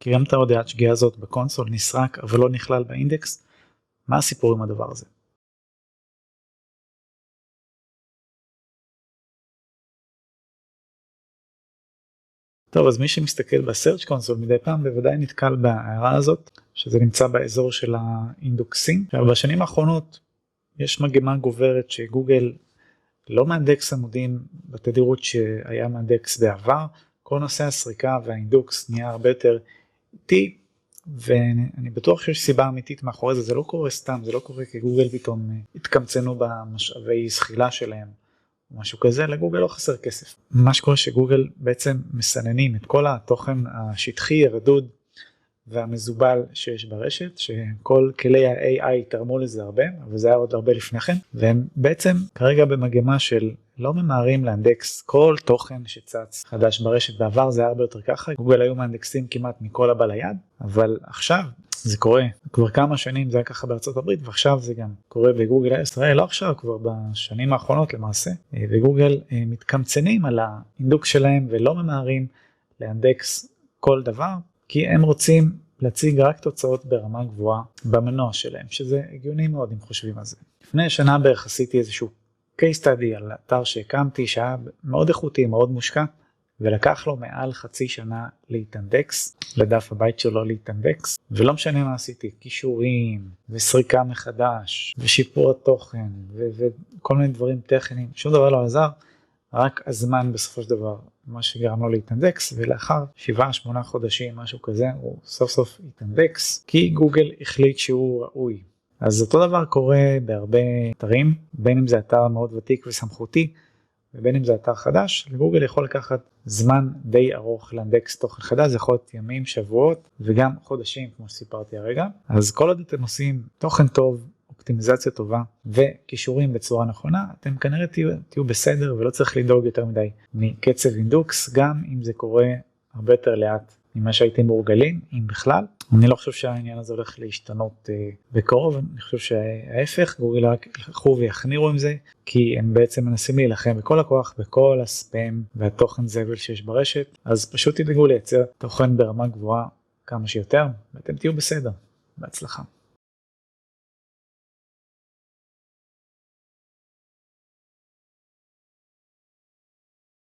כי גם את ההודעת שגיאה הזאת בקונסול נסרק אבל לא נכלל באינדקס. מה הסיפור עם הדבר הזה? טוב אז מי שמסתכל ב Search Console מדי פעם בוודאי נתקל בהערה הזאת שזה נמצא באזור של האינדוקסים. עכשיו בשנים האחרונות יש מגמה גוברת שגוגל לא מאנדקס עמודים בתדירות שהיה מאנדקס בעבר, כל נושא הסריקה והאינדוקס נהיה הרבה יותר איטי ואני בטוח שיש סיבה אמיתית מאחורי זה, זה לא קורה סתם, זה לא קורה כי גוגל פתאום התקמצנו במשאבי זחילה שלהם. משהו כזה, לגוגל לא חסר כסף. מה שקורה שגוגל בעצם מסננים את כל התוכן השטחי, הרדוד והמזובל שיש ברשת, שכל כלי ה-AI תרמו לזה הרבה, אבל זה היה עוד הרבה לפני כן, והם בעצם כרגע במגמה של לא ממהרים לאנדקס כל תוכן שצץ חדש ברשת, בעבר זה היה הרבה יותר ככה, גוגל היו מאנדקסים כמעט מכל הבא ליד, אבל עכשיו זה קורה כבר כמה שנים זה היה ככה בארצות הברית ועכשיו זה גם קורה בגוגל ישראל לא עכשיו כבר בשנים האחרונות למעשה וגוגל מתקמצנים על האינדוקס שלהם ולא ממהרים לאנדקס כל דבר כי הם רוצים להציג רק תוצאות ברמה גבוהה במנוע שלהם שזה הגיוני מאוד אם חושבים על זה. לפני שנה בערך עשיתי איזשהו case study על אתר שהקמתי שהיה מאוד איכותי מאוד מושקע ולקח לו מעל חצי שנה להתאנדקס, לדף הבית שלו להתאנדקס, ולא משנה מה עשיתי, כישורים, וסריקה מחדש, ושיפור התוכן, וכל מיני דברים טכניים, שום דבר לא עזר, רק הזמן בסופו של דבר, מה שגרם לו להתאנדקס, ולאחר 7-8 חודשים, משהו כזה, הוא סוף סוף התאנדקס, כי גוגל החליט שהוא ראוי. אז אותו דבר קורה בהרבה אתרים, בין אם זה אתר מאוד ותיק וסמכותי, ובין אם זה אתר חדש, לגוגל יכול לקחת זמן די ארוך לאנדקס תוכן חדש, זה יכול להיות ימים, שבועות וגם חודשים כמו שסיפרתי הרגע. אז כל עוד אתם עושים תוכן טוב, אופטימיזציה טובה וכישורים בצורה נכונה, אתם כנראה תהיו, תהיו בסדר ולא צריך לדאוג יותר מדי מקצב אינדוקס, גם אם זה קורה הרבה יותר לאט ממה שהייתם מורגלים, אם בכלל. אני לא חושב שהעניין הזה הולך להשתנות uh, בקרוב, אני חושב שההפך, גוגל רק ילכו ויחנירו עם זה, כי הם בעצם מנסים להילחם בכל הכוח בכל הספאם והתוכן זבל שיש ברשת, אז פשוט תדאגו לייצר תוכן ברמה גבוהה כמה שיותר, ואתם תהיו בסדר. בהצלחה.